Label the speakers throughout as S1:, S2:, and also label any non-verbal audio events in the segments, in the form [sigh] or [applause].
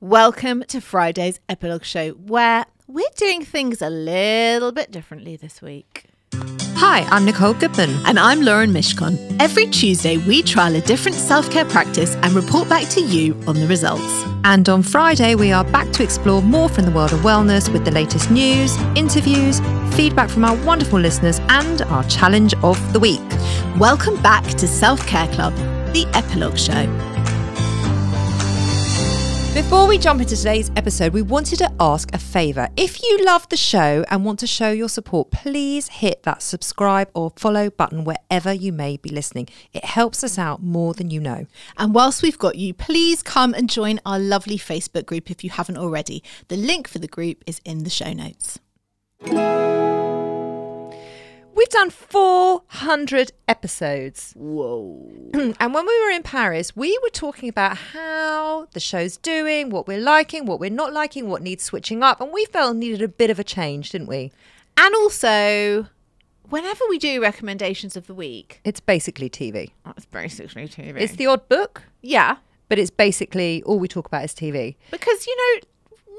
S1: Welcome to Friday's epilogue show, where we're doing things a little bit differently this week.
S2: Hi, I'm Nicole Goodman.
S1: And I'm Lauren Mishkon. Every Tuesday, we trial a different self care practice and report back to you on the results.
S2: And on Friday, we are back to explore more from the world of wellness with the latest news, interviews, feedback from our wonderful listeners, and our challenge of the week.
S1: Welcome back to Self Care Club, the epilogue show.
S2: Before we jump into today's episode, we wanted to ask a favour. If you love the show and want to show your support, please hit that subscribe or follow button wherever you may be listening. It helps us out more than you know.
S1: And whilst we've got you, please come and join our lovely Facebook group if you haven't already. The link for the group is in the show notes.
S2: We've done 400 episodes.
S1: Whoa. [clears throat]
S2: and when we were in Paris, we were talking about how the show's doing, what we're liking, what we're not liking, what needs switching up. And we felt needed a bit of a change, didn't we?
S1: And also, whenever we do recommendations of the week,
S2: It's basically TV.
S1: that's oh, basically TV.
S2: It's the odd book,
S1: yeah,
S2: but it's basically all we talk about is TV.
S1: because, you know,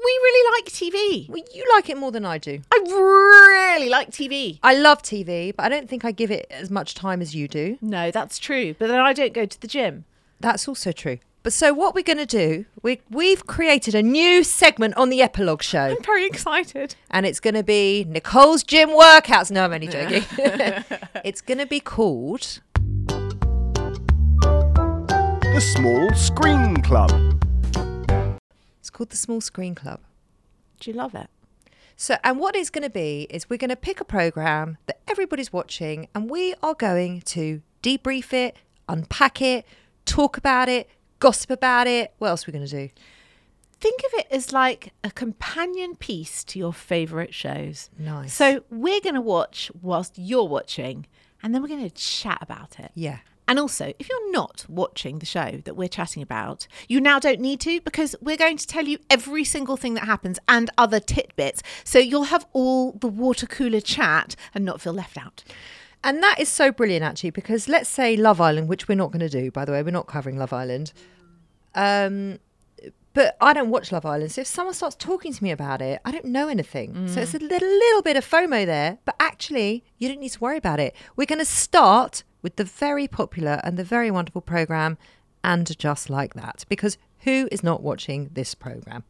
S1: really like TV.
S2: Well, you like it more than I do.
S1: I really like TV.
S2: I love TV, but I don't think I give it as much time as you do.
S1: No, that's true. But then I don't go to the gym.
S2: That's also true. But so what we're going to do, we, we've created a new segment on the epilogue show.
S1: I'm very excited.
S2: and it's going to be Nicole's gym workouts. No, I'm only joking. [laughs] [laughs] it's going to be called
S3: The Small Screen Club.
S2: It's called the Small Screen Club.
S1: Do you love it?
S2: So, and what it's going to be is we're going to pick a program that everybody's watching, and we are going to debrief it, unpack it, talk about it, gossip about it. What else are we going to do?
S1: Think of it as like a companion piece to your favourite shows.
S2: Nice.
S1: So we're going to watch whilst you're watching, and then we're going to chat about it.
S2: Yeah.
S1: And also, if you're not watching the show that we're chatting about, you now don't need to because we're going to tell you every single thing that happens and other tidbits. So you'll have all the water cooler chat and not feel left out.
S2: And that is so brilliant, actually, because let's say Love Island, which we're not going to do, by the way, we're not covering Love Island. Um, but I don't watch Love Island, so if someone starts talking to me about it, I don't know anything. So it's a little, little bit of FOMO there, but actually, you don't need to worry about it. We're going to start with the very popular and the very wonderful program, and just like that, because who is not watching this program?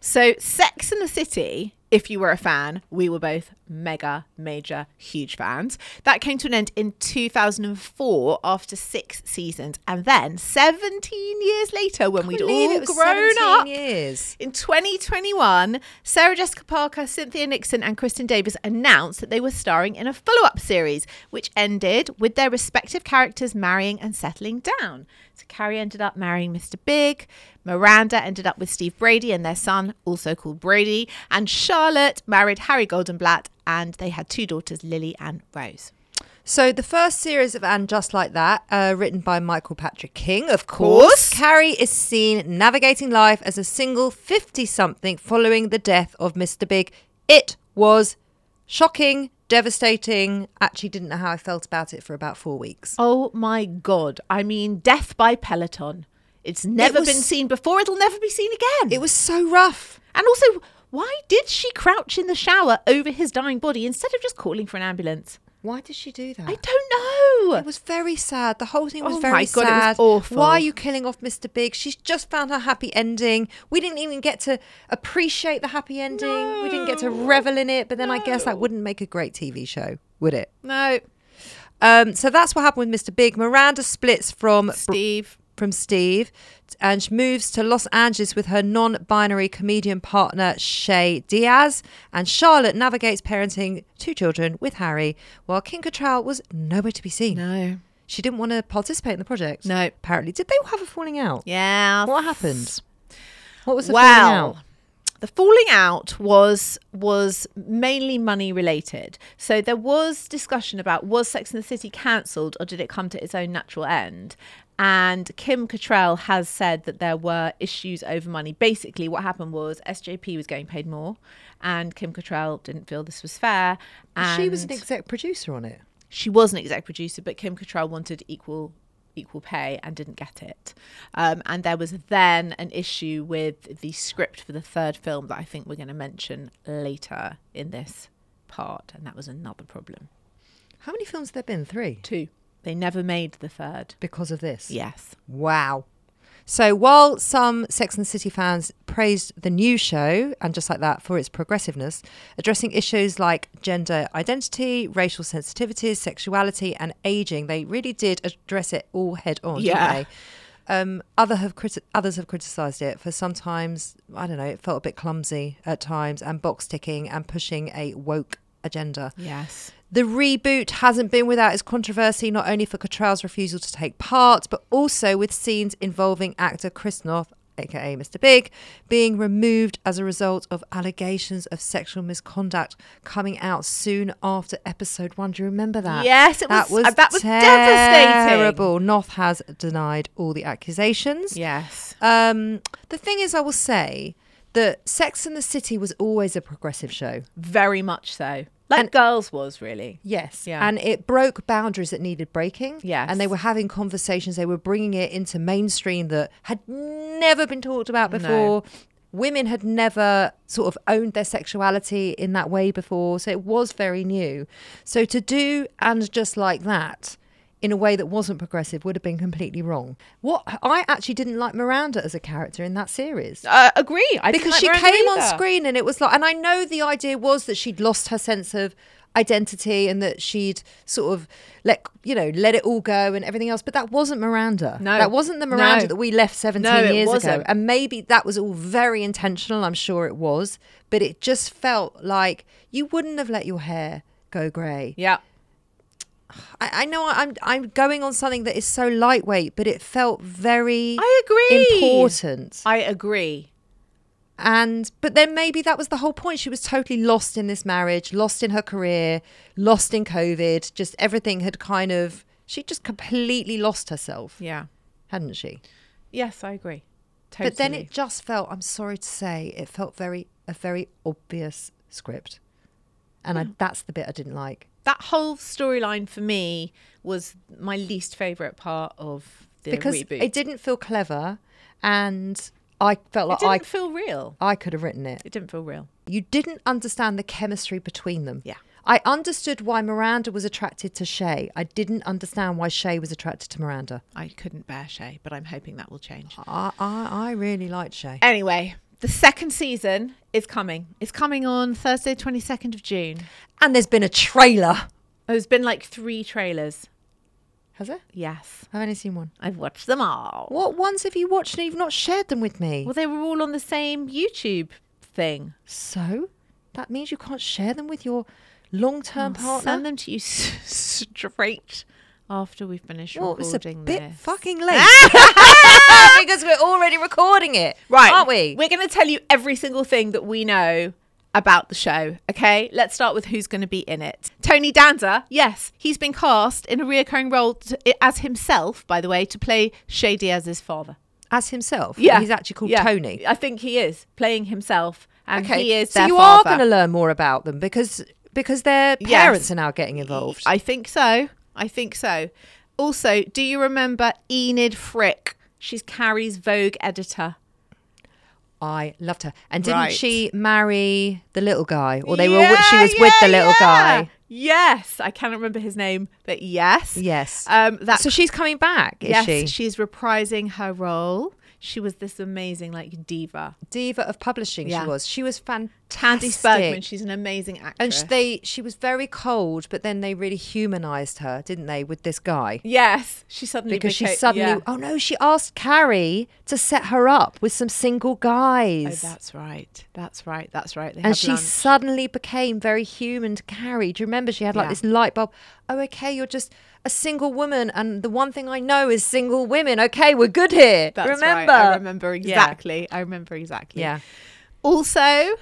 S1: So, Sex in the City, if you were a fan, we were both mega, major, huge fans. That came to an end in 2004 after six seasons. And then 17 years later, when we'd all grown
S2: 17
S1: up,
S2: years.
S1: in 2021, Sarah Jessica Parker, Cynthia Nixon, and Kristin Davis announced that they were starring in a follow up series, which ended with their respective characters marrying and settling down. So Carrie ended up marrying Mr. Big, Miranda ended up with Steve Brady and their son, also called Brady, and Charlotte married Harry Goldenblatt, and they had two daughters, Lily and Rose.
S2: So the first series of And Just Like That, uh, written by Michael Patrick King, of course.
S1: course.
S2: Carrie is seen navigating life as a single 50-something following the death of Mr. Big. It was shocking, devastating. Actually didn't know how I felt about it for about four weeks.
S1: Oh my God. I mean, death by Peloton. It's never
S2: was-
S1: been seen before, it'll never be seen again.
S2: It was so rough.
S1: And also, why did she crouch in the shower over his dying body instead of just calling for an ambulance?
S2: Why did she do that?
S1: I don't know.
S2: It was very sad. The whole thing was
S1: Oh
S2: very
S1: my God, it was
S2: sad.
S1: awful.
S2: Why are you killing off Mr. Big? She's just found her happy ending. We didn't even get to appreciate the happy ending. We didn't get to revel in it. But then I guess that wouldn't make a great TV show, would it?
S1: no,
S2: Um, so that's what happened with Mr. Big. Miranda splits from
S1: Steve.
S2: From Steve and she moves to Los Angeles with her non-binary comedian partner Che Diaz. And Charlotte navigates parenting two children with Harry, while Kim Cattrall was nowhere to be seen.
S1: No.
S2: She didn't want to participate in the project.
S1: No.
S2: Apparently. Did they all have a falling out?
S1: Yeah.
S2: What happened? What was the falling out?
S1: the falling out was was mainly money related. So there was discussion about was Sex and the City cancelled or did it come to its own natural end? And Kim Cattrall has said that there were issues over money. Basically, what happened was SJP was getting paid more, and Kim Cattrall didn't feel this was fair. And
S2: She was an exec producer on it.
S1: she was an exec producer, but Kim Cattrall wanted equal equal pay and didn't get it. Um, and there was then an issue with the script for the third film that I think we're going to mention later in this part, and that was another problem.
S2: How many films have there been? Three.
S1: Two. They never made the third.
S2: Because of this.
S1: Yes.
S2: Wow. So while some Sex and the City fans praised the new show and just like that for its progressiveness, addressing issues like gender identity, racial sensitivities, sexuality, and aging, they really did address it all head on.
S1: Yeah.
S2: Didn't they? Um, other have criti- others have criticised it for sometimes I don't know it felt a bit clumsy at times and box ticking and pushing a woke agenda.
S1: Yes.
S2: The reboot hasn't been without its controversy, not only for Cattrall's refusal to take part, but also with scenes involving actor Chris Noth, aka Mr. Big, being removed as a result of allegations of sexual misconduct coming out soon after episode one. Do you remember that?
S1: Yes, it was- uh, that was devastating.
S2: Terrible. Noth has denied all the accusations.
S1: Yes.
S2: Um, the thing is, I will say that Sex and the City was always a progressive show.
S1: Very much so. Like
S2: And-
S1: Girls was really.
S2: Yes.
S1: Yeah.
S2: And it broke boundaries that needed breaking.
S1: Yes.
S2: And they were having conversations, they were bringing it into mainstream that had never been talked about before. Women had never sort of owned their sexuality in that way before. So it was very new. So to do and just like that in a way that wasn't progressive would have been completely wrong. What I actually didn't like Miranda as a character in that series
S1: Uh, agree. I didn't
S2: because
S1: like
S2: she
S1: Miranda
S2: came on screen and it was like and i know the idea was that she'd lost her sense of identity and that she'd sort of let you know let it all go and everything else but that wasn't miranda
S1: No.
S2: that wasn't the miranda
S1: No.
S2: that we left 17
S1: No,
S2: years ago and maybe that was all very intentional i'm sure it was but it just felt like you wouldn't have let your hair go grey
S1: Yeah.
S2: I, I know I'm I'm going on something that is so lightweight, but it felt very
S1: I agree.
S2: important.
S1: I agree.
S2: And but then maybe that was the whole point. She was totally lost in this marriage, lost in her career, lost in COVID. Just everything had kind of she just completely lost herself,
S1: Yeah.
S2: hadn't she?
S1: Yes, I agree. Totally.
S2: But then it just felt, I'm sorry to say, it felt very a very obvious script. And I, that's the bit I didn't like.
S1: That whole storyline for me was my least favorite part of the
S2: because
S1: reboot.
S2: it didn't feel clever and I felt
S1: It
S2: like
S1: didn't
S2: I
S1: feel real.
S2: I could have written it.
S1: It didn't feel real.
S2: You didn't understand the chemistry between them.
S1: Yeah.
S2: I understood why Miranda was attracted to Che. I didn't understand why Che was attracted to Miranda.
S1: I couldn't bear Che, but I'm hoping that will change.
S2: I I, I really liked Che.
S1: Anyway, the second season is coming. It's coming on Thursday, 22nd of June.
S2: And there's been a trailer.
S1: Oh, there's been like three trailers.
S2: Has there?
S1: Yes.
S2: I've only seen one.
S1: I've watched them all.
S2: What ones have you watched and you've not shared them with me?
S1: Well, they were all on the same YouTube thing.
S2: So that means you can't share them with your long-term
S1: I'll
S2: partner.
S1: Send them to you s- [laughs] straight after we finish
S2: well, it's a
S1: recording
S2: bit
S1: this.
S2: fucking late [laughs] because we're already recording it,
S1: Right.
S2: Aren't we?
S1: We're going to tell you every single thing that we know about the show. Okay. Let's start with who's going to be in it. Tony Danza. Yes, he's been cast in a reoccurring role to, as himself, by the way, to play Che Diaz's father.
S2: As himself.
S1: Yeah.
S2: he's actually called
S1: Yeah.
S2: Tony.
S1: I think he is playing himself, and he is
S2: so you
S1: father.
S2: are going to learn more about them because because their
S1: Yes.
S2: parents are now getting involved.
S1: I think so. I think so. Also, do you remember Enid Frick? She's Carrie's Vogue editor.
S2: I loved her. And didn't
S1: Right.
S2: she marry the little guy? Or they were she was with the little
S1: yeah.
S2: guy.
S1: Yes, I cannot remember his name, but yes.
S2: Yes.
S1: Um, that
S2: so she's coming back, is
S1: yes,
S2: she?
S1: she's reprising her role. She was this amazing like diva.
S2: Diva of publishing
S1: Yeah.
S2: she was. She was fantastic.
S1: Candice Bergman, she's an amazing actress.
S2: and sh- they she was very cold, but then they really humanized her, didn't they, with this guy?
S1: yes, she suddenly
S2: Because she suddenly
S1: yeah.
S2: oh no, she asked Carrie to set her up with some single guys.
S1: Oh, that's right. That's right. That's right. They
S2: and she
S1: lunch.
S2: suddenly became very human to Carrie. Do you remember she had like
S1: Yeah.
S2: this light bulb? Oh, okay, you're just a single woman, and the one thing I know is single women. Okay, we're good here.
S1: That's
S2: remember?
S1: right. I remember
S2: Yeah.
S1: exactly. I remember exactly.
S2: Yeah.
S1: Also,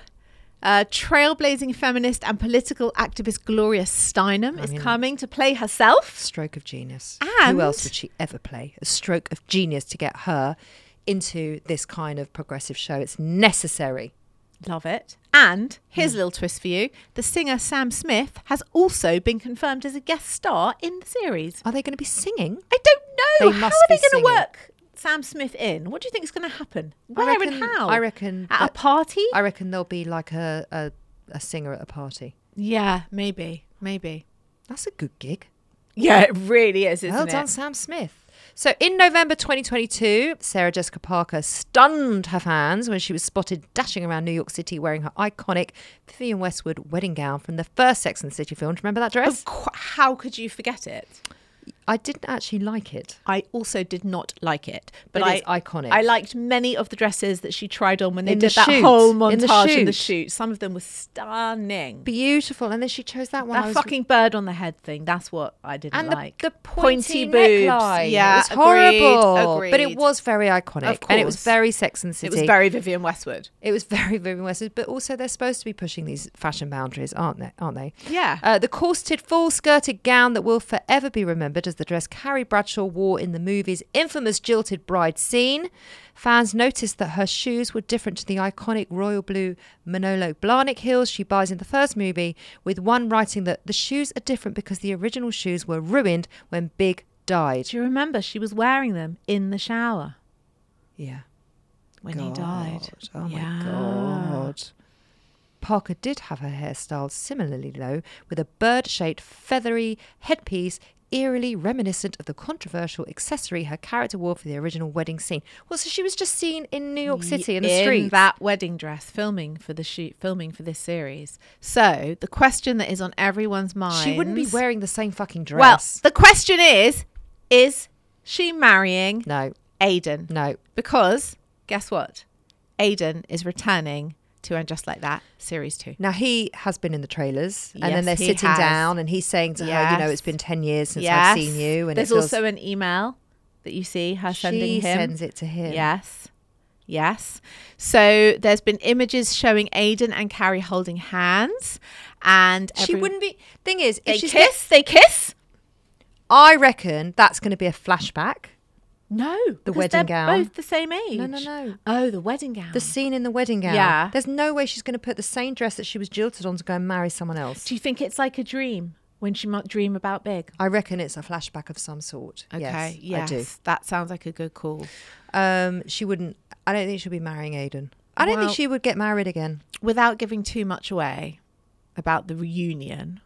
S1: uh, trailblazing feminist and political activist Gloria Steinem is coming to play herself.
S2: Stroke of genius.
S1: And-
S2: Who else would she ever play? A stroke of genius to get her into this kind of progressive show. It's necessary.
S1: Love it. And here's a little twist for you. The singer Sam Smith has also been confirmed as a guest star in the series.
S2: Are they going to be singing?
S1: I don't know.
S2: They
S1: how are they going to work Sam Smith in? What do you think is going to happen? Where
S2: reckon-
S1: and how?
S2: I reckon
S1: At a party?
S2: I reckon there'll be like a, a, a singer at a party.
S1: yeah, maybe. Maybe.
S2: That's a good gig.
S1: Yeah, it really is, isn't
S2: well
S1: it?
S2: done, Sam Smith. So in November 2022, Sarah Jessica Parker stunned her fans when she was spotted dashing around New York City wearing her iconic Vivienne Westwood wedding gown from the first Sex and the City film. Do you remember that dress?
S1: Of cou- how could you forget it?
S2: I didn't actually like it.
S1: I also did not like it, but,
S2: But
S1: I
S2: it's iconic.
S1: I liked many of the dresses that she tried on when they
S2: In the
S1: did that
S2: shoot.
S1: whole
S2: In the
S1: montage in the
S2: shoot.
S1: shoot. Some of them were stunning.
S2: Beautiful. And then she chose that one.
S1: That
S2: was-
S1: fucking bird on the head thing. That's what I didn't
S2: and the,
S1: like.
S2: the pointy,
S1: boobs.
S2: neckline.
S1: Yeah,
S2: it was
S1: agreed,
S2: horrible. But it was very iconic, and it was very Sex and the
S1: It was very Vivienne Westwood.
S2: It was [laughs] very, Vivienne Westwood, but also they're supposed to be pushing these fashion boundaries, aren't they? Aren't they?
S1: Yeah.
S2: Uh, the corseted, full-skirted gown that will forever be remembered as the dress Carrie Bradshaw wore in the movie's infamous jilted bride scene. Fans noticed that her shoes were different to the iconic royal blue Manolo Blahnik heels she buys in the first movie, with one writing that the shoes are different because the original shoes were ruined when Big died.
S1: Do you remember she was wearing them in the shower
S2: Yeah.
S1: when he died?
S2: Oh
S1: Yeah.
S2: my god. Parker did have her hair styled similarly, though, with a bird shaped, feathery headpiece, eerily reminiscent of the controversial accessory her character wore for the original wedding scene. Well, so she was just seen in New York City in the
S1: in
S2: streets.
S1: that wedding dress filming for the shoot filming for this series so the question that is on everyone's mind
S2: she wouldn't be wearing the same fucking dress.
S1: well the question is is she marrying
S2: no,
S1: aidan
S2: no.
S1: because guess what aidan is returning to and just like that series 2
S2: Now he has been in the trailers, and
S1: Yes,
S2: then they're sitting
S1: has.
S2: down, and he's saying to her, "You know, it's been ten years since
S1: yes
S2: I've seen you." And
S1: there's
S2: feels,
S1: also an email that you see her sending
S2: she
S1: him
S2: sends it to him.
S1: Yes. Yes. So there's been images showing Aidan and Carrie holding hands and
S2: she wouldn't be. Thing is,
S1: they
S2: if she's
S1: kiss, they kiss?
S2: I reckon that's going to be a flashback.
S1: No.
S2: The wedding
S1: they're
S2: gown.
S1: both the same age.
S2: No, no, no.
S1: Oh, the wedding gown.
S2: The scene in the wedding gown.
S1: Yeah.
S2: There's no way she's going to put the same dress that she was jilted on to go and marry someone else.
S1: Do you think it's like a dream when she might dream about big?
S2: I reckon it's a flashback of some sort.
S1: Okay.
S2: yes, I do.
S1: That sounds like a good call.
S2: Um, she wouldn't. I don't think she'll be marrying Aidan. I don't
S1: Well-
S2: think she would get married again.
S1: Without giving too much away about the reunion,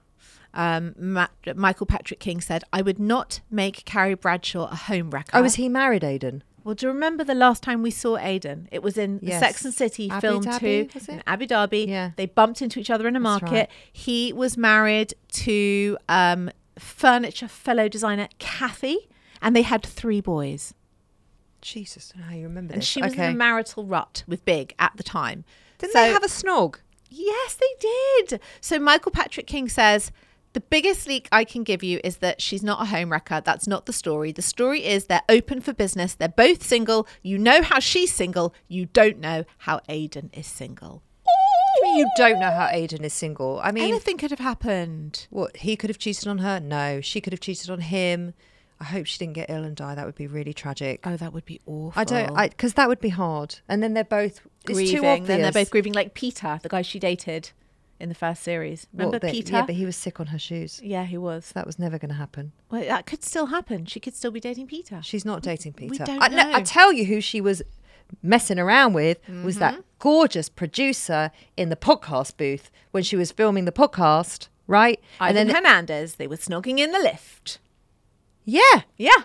S1: um, Ma- Michael Patrick King said, I would not make Carrie Bradshaw a home wrecker.
S2: Oh, was he married, Aidan?
S1: Well, do you remember the last time we saw Aidan? It was in
S2: Yes.
S1: Sex and City
S2: Abu
S1: film
S2: Dhabi,
S1: two in? Abu Dhabi.
S2: Yeah.
S1: They bumped into each other in a
S2: That's
S1: market.
S2: right.
S1: He was married to um, furniture fellow designer Kathy, and they had three boys.
S2: Jesus, I don't know how you remember that.
S1: And
S2: this.
S1: she was
S2: okay.
S1: in a marital rut with Big at the time.
S2: Didn't
S1: So-
S2: they have a snog?
S1: Yes, they did. So Michael Patrick King says the biggest leak I can give you is that she's not a homewrecker. That's not the story. The story is they're open for business. They're both single. You know how she's single. You don't know how Aidan is single.
S2: I mean, you don't know how Aidan is single. I mean,
S1: Anything could have happened.
S2: what he could have cheated on her? No, she could have cheated on him. I hope she didn't get ill and die. That would be really tragic.
S1: Oh, that would be awful.
S2: I don't, I because that would be hard. And then they're both It's
S1: grieving.
S2: too obvious.
S1: Then they're both grieving, like Peter, the guy she dated in the first series. Remember
S2: that-
S1: Peter?
S2: Yeah, but he was sick on her shoes.
S1: yeah, he was.
S2: So that was never going to happen.
S1: Well, that could still happen. She could still be dating Peter.
S2: She's not dating Peter.
S1: don't
S2: I, no, I tell you who she was messing around with was
S1: Mm-hmm.
S2: that gorgeous producer in the podcast booth when she was filming the podcast, right?
S1: Ivan
S2: then
S1: Hernandez. They were snogging in the lift.
S2: yeah,
S1: Yeah.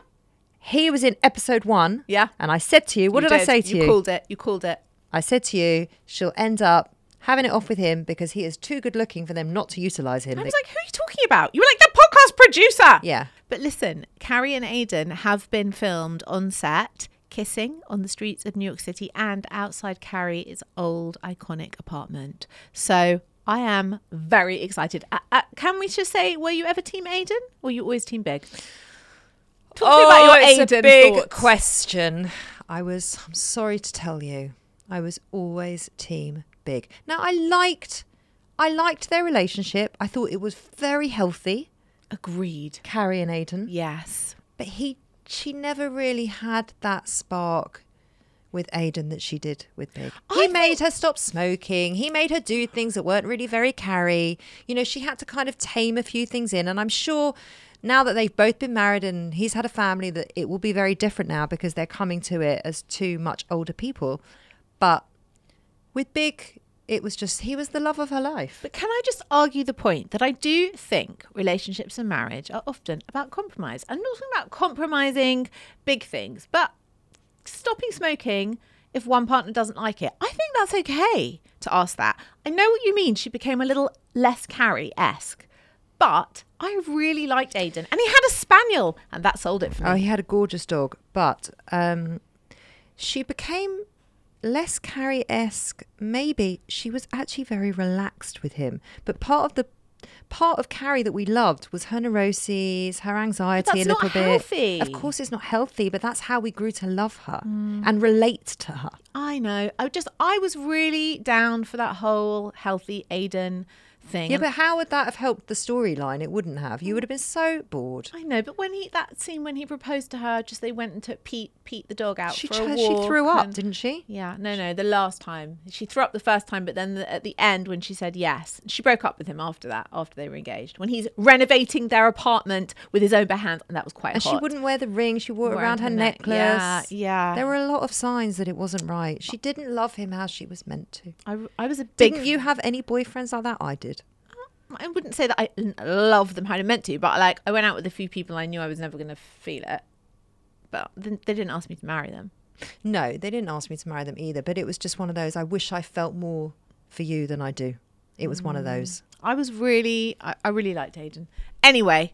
S2: he was in episode one.
S1: Yeah.
S2: And I said to you, what
S1: You
S2: did, I say to you?
S1: You called it. You called it.
S2: I said to you, she'll end up having it off with him because he is too good looking for them not to utilize him.
S1: I was like, who are you talking about? You were like the podcast producer.
S2: yeah.
S1: But listen, Carrie and Aidan have been filmed on set, kissing on the streets of New York City and outside Carrie's old iconic apartment. So I am very excited. Uh, uh, can we just say, were you ever Team Aidan or you always Team Big? Talk me about your
S2: Oh, it's
S1: Aidan
S2: a big
S1: thoughts.
S2: question. I was. I'm sorry to tell you, I was always team big. Now I liked, I liked their relationship. I thought it was very healthy,
S1: Agreed.
S2: Carrie and Aidan.
S1: Yes.
S2: But he, she never really had that spark with Aidan that she did with Big.
S1: I
S2: He made her stop smoking. He made her do things that weren't really very Carrie. You know, she had to kind of tame a few things in. And I'm sure now that they've both been married and he's had a family, that it will be very different now because they're coming to it as two much older people. But with Big, it was just, he was the love of her life.
S1: But can I just argue the point that I do think relationships and marriage are often about compromise? I'm not talking about compromising big things, but stopping smoking if one partner doesn't like it. I think that's okay to ask that. I know what you mean. She became a little less Carrie esque, but I really liked Aidan, and he had a spaniel, and that sold it for me.
S2: Oh, he had a gorgeous dog, but um, she became less Carrie esque. Maybe she was actually very relaxed with him. But part of the part of Carrie that we loved was her neuroses, her anxiety a little
S1: not
S2: bit.
S1: healthy.
S2: Of course, it's not healthy, but that's how we grew to love her
S1: Mm.
S2: and relate to her.
S1: I know. I just I was really down for that whole healthy Aidan thing.
S2: Yeah, but how would that have helped the storyline? It wouldn't have. You would have been so bored.
S1: I know, but when he that scene when he proposed to her, just they went and took Pete Pete the dog out
S2: She
S1: for a
S2: ch- she threw up,
S1: and-
S2: didn't she?
S1: Yeah, no, no, the last time she threw up the first time, but then the, at the end when she said yes, she broke up with him after that. After they were engaged, when he's renovating their apartment with his own bare hands, and that was quite
S2: And she wouldn't wear the ring. She wore it around her
S1: her neck.
S2: necklace.
S1: Yeah, yeah.
S2: There were a lot of signs that it wasn't right. She didn't love him how she was meant to.
S1: I, I was a big.
S2: Didn't you have any boyfriends like that? I did.
S1: I wouldn't say that I love them how I meant to, but like I went out with a few people I knew I was never going to feel it, but they didn't ask me to marry them.
S2: No, they didn't ask me to marry them either. But it was just one of those. I wish I felt more for you than I do. It was one of mm. those.
S1: I was really, I, I really liked Aidan. Anyway,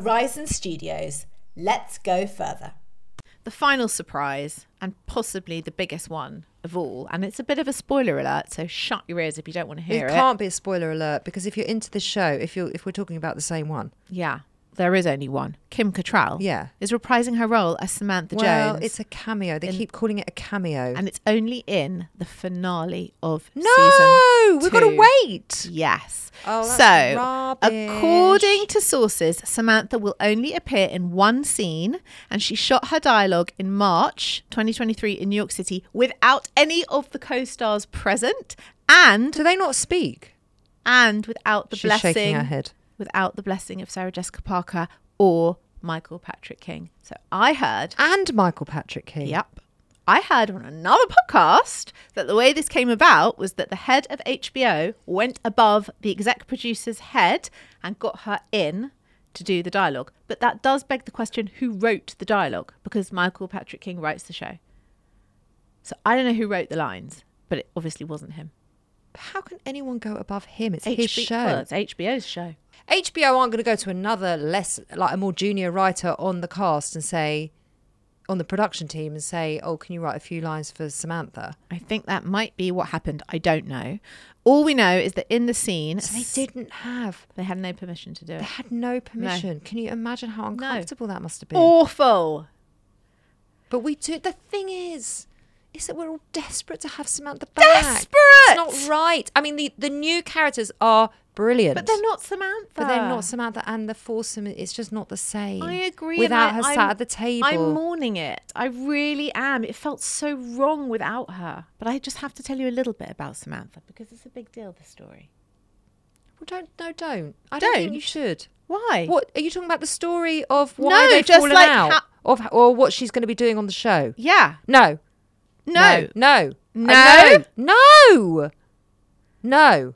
S4: Horizon Studios. Let's go further.
S1: the final surprise, and possibly the biggest one of all, and it's a bit of a spoiler alert, so shut your ears if you don't want to hear
S2: it
S1: it.
S2: can't be a spoiler alert because if you're into the show, if you're if we're talking about the same one,
S1: Yeah, there is only one. Kim Cattrall
S2: Yeah.
S1: is reprising her role as Samantha
S2: well,
S1: Jones.
S2: it's a cameo. They
S1: in-
S2: keep calling it a cameo.
S1: and it's only in the finale of season.
S2: no,
S1: season
S2: we've got to
S1: two.
S2: wait.
S1: Yes.
S2: Oh, that's
S1: so,
S2: rubbish.
S1: according to sources, Samantha will only appear in one scene, and she shot her dialogue in March 2023 in New York City without any of the co-stars present, and
S2: Do they not speak?
S1: and without the
S2: She's
S1: blessing,
S2: shaking her head.
S1: Without the blessing of Sarah Jessica Parker or Michael Patrick King. So I heard
S2: And Michael Patrick King.
S1: Yep. I heard on another podcast that the way this came about was that the head of HBO went above the exec producer's head and got her in to do the dialogue. But that does beg the question who wrote the dialogue? Because Michael Patrick King writes the show. So I don't know who wrote the lines, but it obviously wasn't him.
S2: How can anyone go above him? It's his show.
S1: well, it's HBO's show.
S2: HBO aren't going to go to another less like a more junior writer on the cast and say on the production team and say, "Oh, can you write a few lines for Samantha?"
S1: I think that might be what happened. I don't know. All we know is that in the scene,
S2: So they didn't have.
S1: they had no permission to do it.
S2: They had no permission. Can you imagine how uncomfortable that must have been?
S1: Awful.
S2: But we do. The thing is, is that we're all desperate to have Samantha back.
S1: Desperate!
S2: It's not right. I mean, the the new characters are brilliant,
S1: But they're not Samantha.
S2: But they're not Samantha and the foursome. It's just not the same.
S1: I agree.
S2: Without
S1: I-
S2: her
S1: I'm-
S2: sat at the table.
S1: I'm mourning it. I really am. It felt so wrong without her. But I just have to tell you a little bit about Samantha because it's a big deal, the story.
S2: Well, don't no, don't. I don't, think
S1: Don't?
S2: you should.
S1: Why?
S2: What are you talking about? The story of why
S1: No,
S2: they've fallen
S1: like
S2: out,
S1: how-
S2: of or what she's going to be doing on the show?
S1: Yeah.
S2: No,
S1: No.
S2: no,
S1: No?
S2: No, no, no.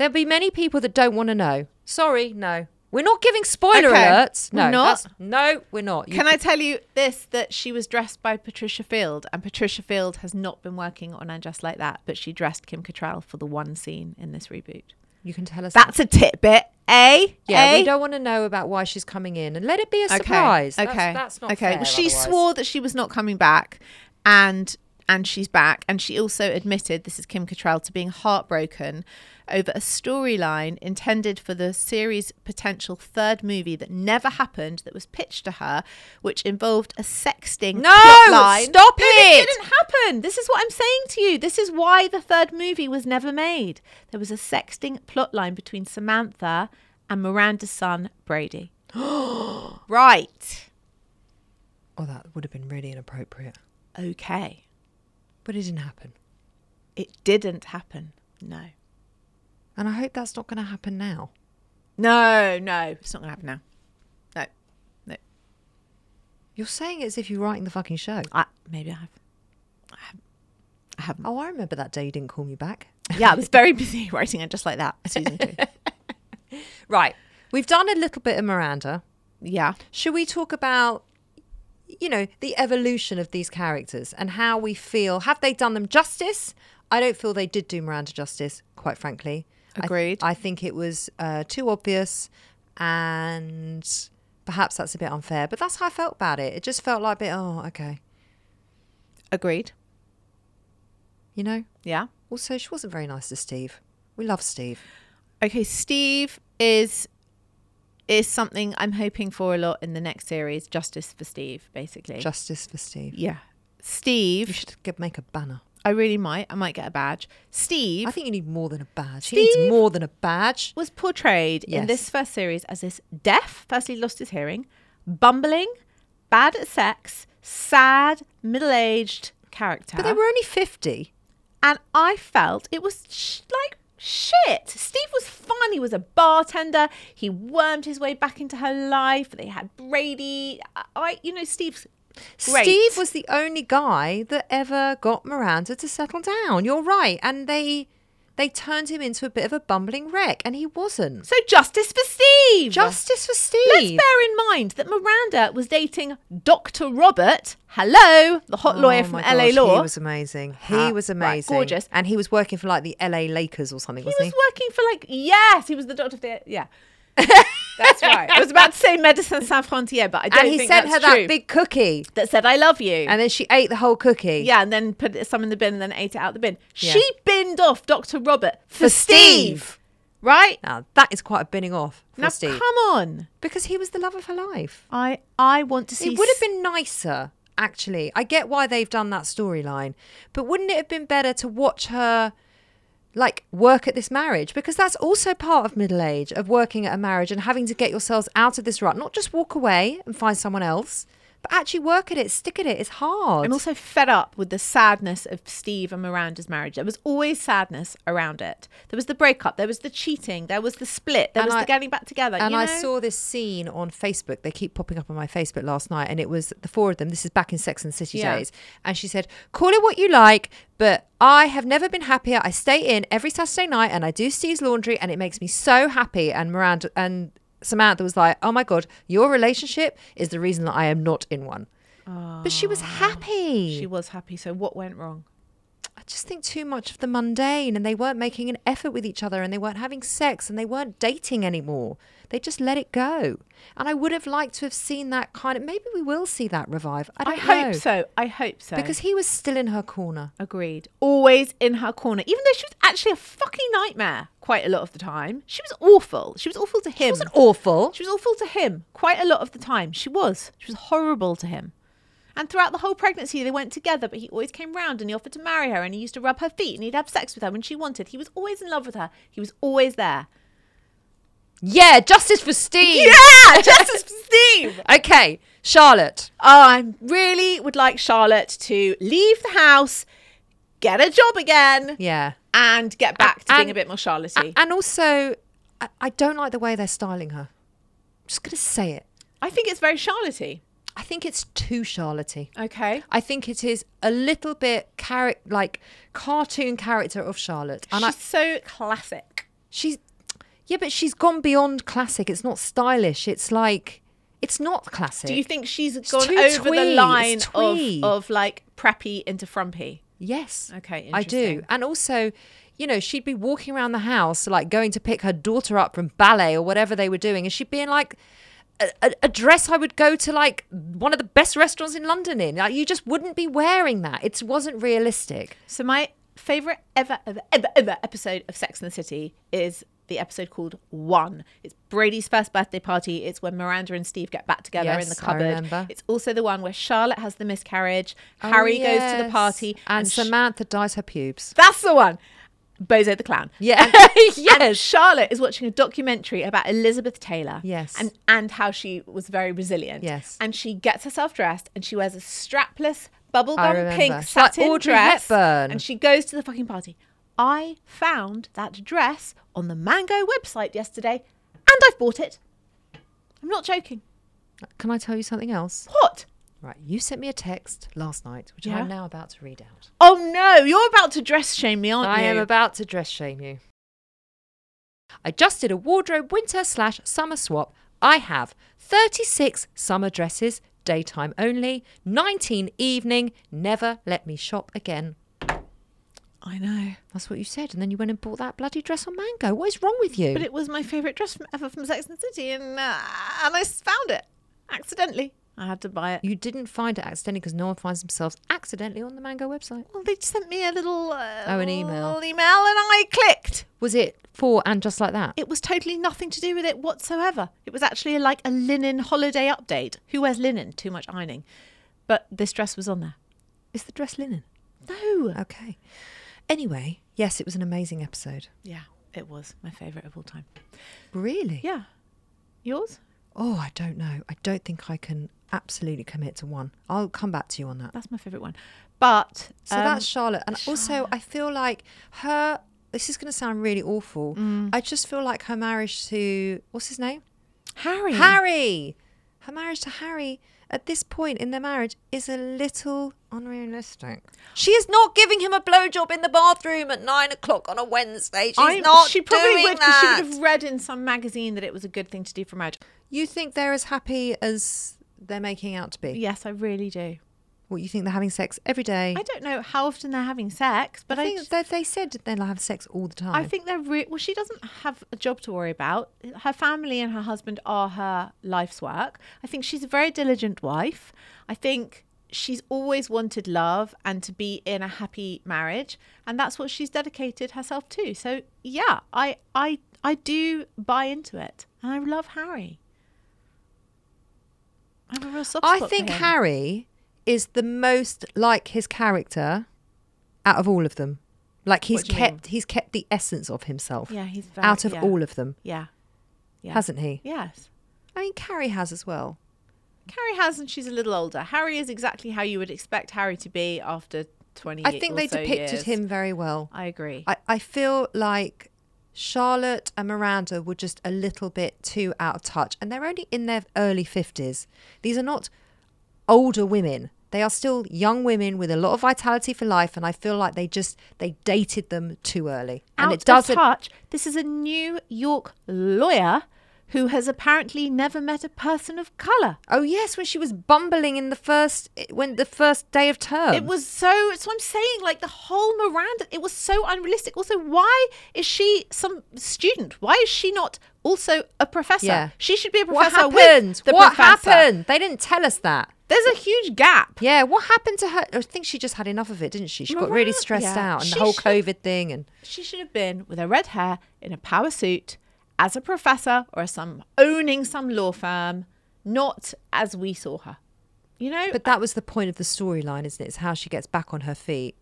S2: There'll be many people that don't want to know. Sorry, no. We're not giving spoiler
S1: Okay.
S2: alerts. No,
S1: We're not?
S2: no, we're not. You
S1: Can I tell you this? That she was dressed by Patricia Field, and Patricia Field has not been working on And Just Like That, but she dressed Kim Cattrall for the one scene in this reboot.
S2: You can tell us.
S1: That's a tidbit, eh?
S2: yeah,
S1: eh?
S2: we don't want to know about why she's coming in, and let it be a
S1: okay.
S2: surprise.
S1: Okay,
S2: That's, that's not
S1: okay.
S2: fair.
S1: well, she
S2: otherwise.
S1: swore that she was not coming back, and and she's back, and she also admitted this is Kim Cattrall to being heartbroken over a storyline intended for the series' potential third movie that never happened, that was pitched to her, which involved a sexting
S2: No,
S1: plotline.
S2: stop
S1: No,
S2: it!
S1: Didn't happen. This is what I'm saying to you. This is why the third movie was never made. There was a sexting plotline between Samantha and Miranda's son Brady. [gasps] right.
S2: Oh, that would have been really inappropriate,
S1: Okay.
S2: But it didn't happen.
S1: It didn't happen. No.
S2: And I hope that's not going to happen now.
S1: No, no. It's not going to happen now. No. No.
S2: You're saying it as if you're writing the fucking show.
S1: I, maybe I have. I haven't. I haven't.
S2: Oh, I remember that day you didn't call me back.
S1: Yeah, I was [laughs] very busy writing it just like that. Season two. [laughs]
S2: Right. We've done a little bit of Miranda.
S1: Yeah.
S2: Should we talk about, you know, the evolution of these characters and how we feel? Have they done them justice? I don't feel they did do Miranda justice, quite frankly. I th-
S1: Agreed.
S2: I, think it was uh, too obvious and perhaps that's a bit unfair, but that's how I felt about it. It just felt like a bit, oh, okay.
S1: Agreed.
S2: You know?
S1: Yeah.
S2: Also, she wasn't very nice to Steve. We love Steve.
S1: Okay, Steve is is something I'm hoping for a lot in the next series. Justice for Steve, basically.
S2: Justice for Steve.
S1: yeah. Steve.
S2: You should get, make a banner.
S1: I really might. I might get a badge. Steve
S2: I think you need more than a badge. He needs more than a badge.
S1: was portrayed in this first series as this deaf, firstly lost his hearing, bumbling, bad at sex, sad, middle-aged character.
S2: But they were only 50.
S1: and I felt it was sh- like shit. Steve was fun. He was a bartender. He wormed his way back into her life. They had Brady. I- you know, Steve's great.
S2: Steve was the only guy that ever got Miranda to settle down. You're right. And they they turned him into a bit of a bumbling wreck, and he wasn't.
S1: so justice for Steve.
S2: Justice for Steve.
S1: Let's bear in mind that Miranda was dating Dr. Robert. Hello, the hot oh lawyer
S2: Oh
S1: from LA
S2: gosh,
S1: Law.
S2: He was amazing. He was
S1: right,
S2: amazing.
S1: gorgeous.
S2: And he was working for like the LA Lakers or something,
S1: He was
S2: he?
S1: working for like yes, he was the doctor. Of the, yeah, [laughs] that's right. I was about to say Medicine Sans Frontières, but I don't
S2: And he sent her
S1: true.
S2: that big cookie.
S1: that said "I love you."
S2: And then she ate the whole cookie.
S1: yeah, and then put some in the bin and then ate it out the bin.
S2: Yeah.
S1: She binned off Dr. Robert for,
S2: For
S1: Steve.
S2: Steve.
S1: right?
S2: Now, that is quite a binning off for
S1: now
S2: Steve.
S1: come on.
S2: Because he was the love of her life.
S1: I I want to see.
S2: It would have been nicer, actually. I get why they've done that storyline, but wouldn't it have been better to watch her like work at this marriage? Because that's also part of middle age of working at a marriage and having to get yourselves out of this rut, not just walk away and find someone else, but actually work at it, stick at it. It's hard.
S1: I'm also fed up with the sadness of Steve and Miranda's marriage. There was always sadness around it. There was the breakup, there was the cheating, there was the split, there
S2: And
S1: was
S2: I-
S1: the getting back together.
S2: and
S1: you
S2: I saw this scene on Facebook. They keep popping up on my Facebook last night, and it was the four of them. This is back in Sex and the City
S1: Yeah.
S2: days. And she said, "Call it what you like, but I have never been happier. I stay in every Saturday night, and I do Steve's laundry, and it makes me so happy." And Miranda and Samantha was like, "Oh my god, your relationship is the reason that I am not in one." But she was ah, happy.
S1: She was happy. So what went wrong?
S2: I just think too much of the mundane and they weren't making an effort with each other and they weren't having sex and they weren't dating anymore. They just let it go. And I would have liked to have seen that kind of maybe we will see that revive. I
S1: I, hope
S2: know.
S1: so. I hope so.
S2: Because he was still in her corner.
S1: Agreed. Always in her corner, even though she was actually a fucking nightmare quite a lot of the time. She was awful. She was awful to him.
S2: She wasn't awful.
S1: She was awful to him quite a lot of the time. She was. She was horrible to him. And throughout the whole pregnancy, they went together, but he always came round and he offered to marry her and he used to rub her feet and he'd have sex with her when she wanted. He was always in love with her. He was always there.
S2: Yeah, justice for Steve.
S1: Yeah, [laughs] Justice for Steve.
S2: Okay, Charlotte.
S1: Oh, I really would like Charlotte to leave the house, get a job again,
S2: Yeah.
S1: and get back to being a bit more Charlottey.
S2: And also, I, don't like the way they're styling her. I'm just going to say it.
S1: I think it's very Charlottey.
S2: I think it's too Charlottey.
S1: Okay.
S2: I think it is a little bit char- like cartoon character of Charlotte. And
S1: She's
S2: I,
S1: so classic.
S2: she's yeah, but she's gone beyond classic. It's not stylish. It's like it's not classic.
S1: Do you think she's gone
S2: too
S1: over
S2: twee.
S1: the line of, of like preppy into frumpy?
S2: Yes.
S1: Okay,
S2: I do. And also, you know, she'd be walking around the house, like going to pick her daughter up from ballet or whatever they were doing, and she'd be in like a, a, dress I would go to like one of the best restaurants in London in. Like you just wouldn't be wearing that. It wasn't realistic.
S1: So my favorite ever, ever, ever, ever episode of Sex and the City is the episode called One. It's Brady's first birthday party. It's when Miranda and Steve get back together in the
S2: Yes,
S1: cupboard. It's also the one where Charlotte has the miscarriage. Oh, Harry
S2: Oh,
S1: goes to the party,
S2: and,
S1: sh-
S2: Samantha dyes her pubes.
S1: that's the one. Bozo the clown.
S2: Yeah. [laughs]
S1: And
S2: yes.
S1: Charlotte is watching a documentary about Elizabeth Taylor.
S2: Yes.
S1: And and how she was very resilient.
S2: Yes.
S1: And she gets herself dressed and she wears a strapless bubblegum pink
S2: She's like
S1: satin dress.
S2: Hepburn.
S1: And she goes to the fucking party. I found that dress on the Mango website yesterday and I've bought it. I'm not joking.
S2: Can I tell you something else?
S1: What?
S2: Right. You sent me a text last night, which
S1: Yeah?
S2: I'm now about to read out.
S1: Oh no, you're about to dress shame me, aren't
S2: I
S1: you?
S2: I am about to dress shame you. I just did a wardrobe winter slash summer swap. I have 36 summer dresses, daytime only, 19 evening, never let me shop again.
S1: I know.
S2: That's what you said. And then you went and bought that bloody dress on Mango. What is wrong with you?
S1: But it was my favourite dress from, ever from Sex and the City, and uh, and I found it accidentally. I had to buy it.
S2: you didn't find it accidentally because no one finds themselves accidentally on the Mango website.
S1: Well, they sent me a little uh,
S2: Oh, an email.
S1: little email, and I clicked.
S2: Was it for and just like that?
S1: It was totally nothing to do with it whatsoever. It was actually like a linen holiday update. Who wears linen? Too much ironing. But this dress was on there.
S2: Is the dress linen?
S1: No.
S2: Okay. Anyway, yes, it was an amazing episode.
S1: Yeah, it was my favourite of all time.
S2: Really?
S1: Yeah. Yours?
S2: Oh, I don't know. I don't think I can absolutely commit to one. I'll come back to you on that.
S1: That's my favourite one. But
S2: So
S1: um,
S2: that's Charlotte. And also, I feel like her. This is going to sound really awful.
S1: Mm.
S2: I just feel like her marriage to what's his name?
S1: Harry.
S2: Harry. Her marriage to Harry at this point in their marriage is a little unrealistic. She is not giving him a blowjob in the bathroom at nine o'clock on a Wednesday. She's
S1: I-
S2: not
S1: she probably would because she would have read in some magazine that it was a good thing to do for marriage.
S2: You think they're as happy as they're making out to be?
S1: Yes, I really do.
S2: What you think they're having sex every day?
S1: I don't know how often they're having sex, but
S2: I
S1: I,
S2: think
S1: just-
S2: that they said they'll have sex all the time.
S1: I think they're re- well. She doesn't have a job to worry about. Her family and her husband are her life's work. I think she's a very diligent wife. I think she's always wanted love and to be in a happy marriage, and that's what she's dedicated herself to. So yeah, I I I do buy into it, and I love Harry. I have a real soft
S2: I
S1: spot for
S2: think
S1: him.
S2: Harry is the most like his character out of all of them. Like he's
S1: What do you
S2: kept he's kept the essence of himself
S1: Yeah, he's very,
S2: out of
S1: yeah.
S2: all of them,
S1: Yeah, yeah.
S2: hasn't he?
S1: Yes.
S2: I mean, Carrie has as well.
S1: Carrie has, and she's a little older. Harry is exactly how you would expect Harry to be after 20
S2: I think
S1: or
S2: they
S1: so
S2: depicted
S1: years.
S2: him very well.
S1: I agree.
S2: I, I feel like Charlotte and Miranda were just a little bit too out of touch, and they're only in their early 50s. These are not older women. They are still young women with a lot of vitality for life, and I feel like they just they dated them too early, and
S1: Out
S2: it doesn't.
S1: touch. This is a New York lawyer who has apparently never met a person of color.
S2: Oh yes, when she was bumbling in the first when the first day of term.
S1: It was so. So I'm saying, like the whole Miranda, it was so unrealistic. Also, why is she some student? Why is she not also a professor?
S2: Yeah.
S1: She should be a professor.
S2: what happened?
S1: with the
S2: what
S1: professor.
S2: happened? They didn't tell us that.
S1: There's a huge gap.
S2: Yeah, what happened to her? I think she just had enough of it, didn't she? She got really stressed
S1: yeah.
S2: out, and
S1: She
S2: the whole
S1: should-
S2: COVID thing, and
S1: She should have been with her red hair in a power suit as a professor or some owning some law firm, not as we saw her. You know,
S2: But that was the point of the storyline, isn't it? It's how she gets back on her feet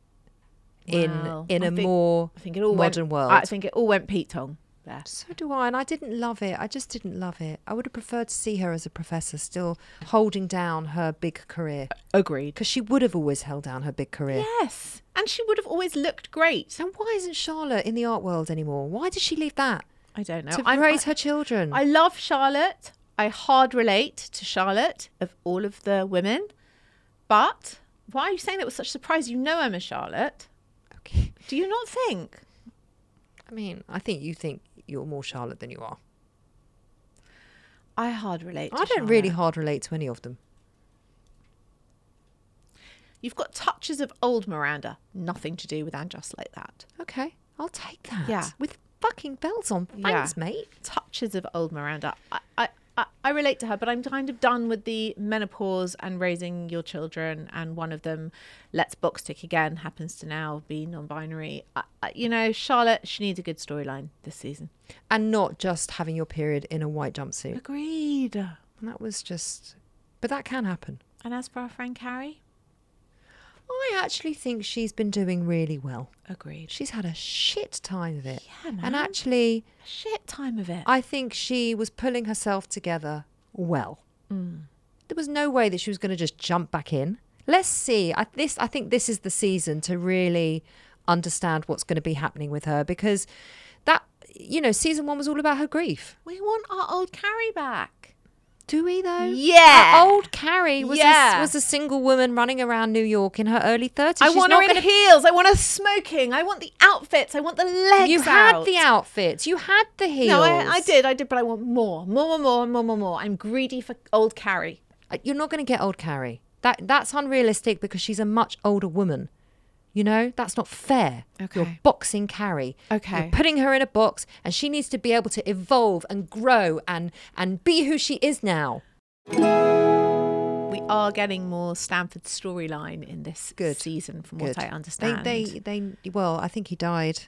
S2: in
S1: Well,
S2: in
S1: I
S2: a
S1: think-
S2: more
S1: I think it all
S2: modern
S1: went,
S2: world.
S1: I think it all went Pete Tong there.
S2: So do I, and I didn't love it. I just didn't love it. I would have preferred to see her as a professor, still holding down her big career,
S1: Agreed.
S2: because she would have always held down her big career.
S1: Yes, and she would have always looked great.
S2: And why isn't Charlotte in the art world anymore? Why did she leave that
S1: I don't know.
S2: to
S1: I'm-
S2: raise
S1: I,
S2: her children?
S1: I love Charlotte. I hard relate to Charlotte of all of the women, but why are you saying that with such surprise? You know I'm a Charlotte.
S2: okay.
S1: Do you not think?
S2: I mean, I think you think you're more Charlotte than you are.
S1: I hard relate. To
S2: I don't really hard relate to any of them.
S1: You've got touches of old Miranda, nothing to do with and just like that.
S2: Okay, I'll take that.
S1: Yeah.
S2: with fucking bells on.
S1: Yeah.
S2: Thanks, mate.
S1: Touches of old Miranda. I, I, I, I relate to her, but I'm kind of done with the menopause and raising your children. And one of them, let's box tick again, happens to now be non-binary. I, I, you know, Charlotte, she needs a good storyline this season.
S2: And not just having your period in a white jumpsuit.
S1: Agreed.
S2: And that was just, but that can happen.
S1: And as for our friend Carrie,
S2: I actually think she's been doing really well.
S1: agreed.
S2: She's had a shit time of it.
S1: Yeah, man.
S2: And actually, a
S1: Shit time of it.
S2: I think she was pulling herself together well. Mm. There was no way that she was going to just jump back in. Let's see. I, this, I think this is the season to really understand what's going to be happening with her because that, you know, season one was all about her grief.
S1: we want our old Carrie back.
S2: Do we though?
S1: Yeah.
S2: Our old Carrie was
S1: Yeah.
S2: a, was a single woman running around New York in her early thirties.
S1: I want her in heels. I want her smoking. I want the outfits. I want the legs.
S2: You had
S1: out.
S2: the outfits. You had the heels.
S1: No, I, I did, I did, but I want more, more, more, more, more, more, more. I'm greedy for old Carrie.
S2: Uh, You're not going to get old Carrie. That that's unrealistic because she's a much older woman. You know that's not fair.
S1: Okay.
S2: You're boxing Carrie.
S1: Okay.
S2: You're putting her in a box, and she needs to be able to evolve and grow and and be who she is now.
S1: We are getting more Stanford storyline in this
S2: Good.
S1: season, from
S2: Good.
S1: what I understand.
S2: They they they. Well, I think he died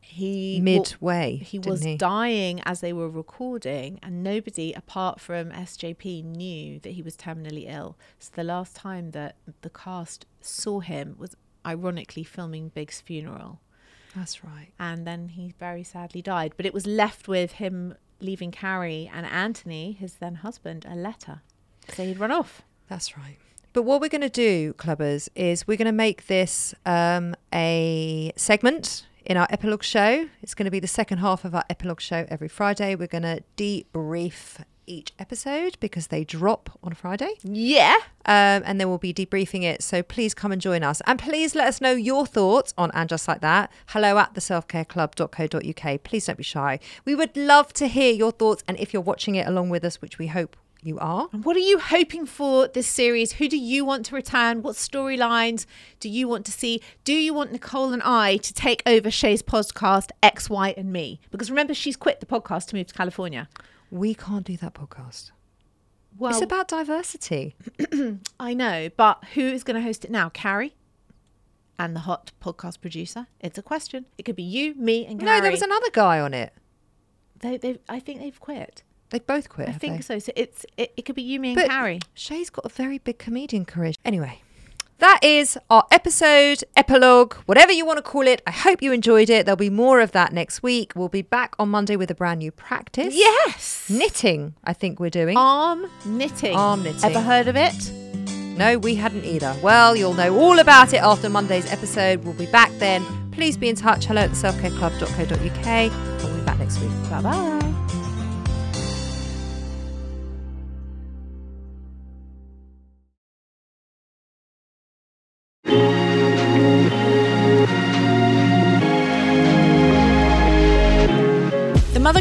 S1: he
S2: midway.
S1: he was
S2: he?
S1: dying as they were recording, and nobody apart from SJP knew that he was terminally ill. So the last time that the cast saw him was ironically filming Big's funeral.
S2: That's right.
S1: and then he very sadly died. But it was left with him leaving Carrie and Anthony, his then husband, a letter. So he'd run off.
S2: That's right. But what we're going to do, clubbers, is we're going to make this um, a segment in our epilogue show. It's going to be the second half of our epilogue show every Friday. We're going to debrief each episode because they drop on Friday.
S1: Yeah.
S2: Um, and then we'll be debriefing it. So please come and join us. And please let us know your thoughts on And Just Like That. Hello at the selfcareclub.co.uk. Please don't be shy. We would love to hear your thoughts. And if you're watching it along with us, which we hope you are,
S1: And what are you hoping for this series? Who do you want to return? What storylines do you want to see? Do you want Nicole and I to take over Che's podcast, X, Y, and Me? Because remember, she's quit the podcast to move to California.
S2: We can't do that podcast.
S1: Well,
S2: it's about diversity. [clears throat]
S1: I know, but who is going to host it now? Carrie? And the hot podcast producer? It's a question. It could be you, me, and Carrie.
S2: No, there was another guy on it.
S1: They, they, I think they've quit.
S2: They both quit.
S1: I think
S2: they?
S1: so. So it's it, it could be you, me, and
S2: But
S1: Carrie.
S2: Che's got a very big comedian career. Anyway, that is our episode, epilogue, whatever you want to call it. I hope you enjoyed it. There'll be more of that next week. We'll be back on Monday with a brand new practice.
S1: Yes.
S2: Knitting, I think we're doing.
S1: Arm knitting.
S2: Arm knitting.
S1: Ever heard of it?
S2: No, we hadn't either. Well, you'll know all about it after Monday's episode. We'll be back then. Please be in touch. Hello at the selfcareclub.co.uk. And we'll be back next week.
S1: Bye bye.